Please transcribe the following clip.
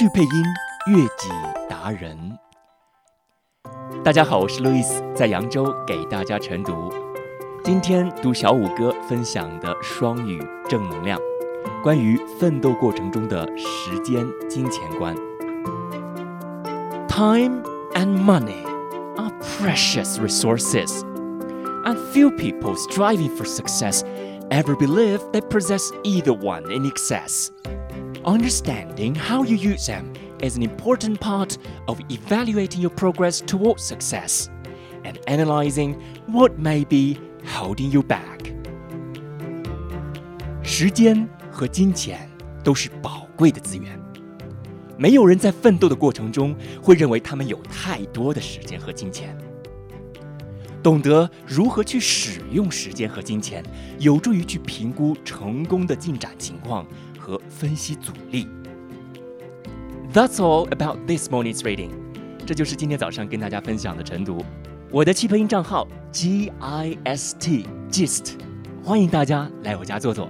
趣配音悦己达人。大家好，我是路易斯，在扬州给大家晨读。今天读小伍哥分享的双语正能量，关于奋斗过程中的时间、金钱观。Time and money are precious resources, and few people striving for success ever believe they possess either one in excess. Understanding how you use them is an important part of evaluating your progress towards success and analyzing what may be holding you back. 时间和金钱都是宝贵的资源，没有人在奋斗的过程中会认为他们有太多的时间和金钱。懂得如何去使用时间和金钱，有助于去评估成功的进展情况。 和分析阻力。That's all about this morning's reading。这就是今天早上跟大家分享的晨读。我的气配音账号 G I S T Gist，欢迎大家来我家坐坐。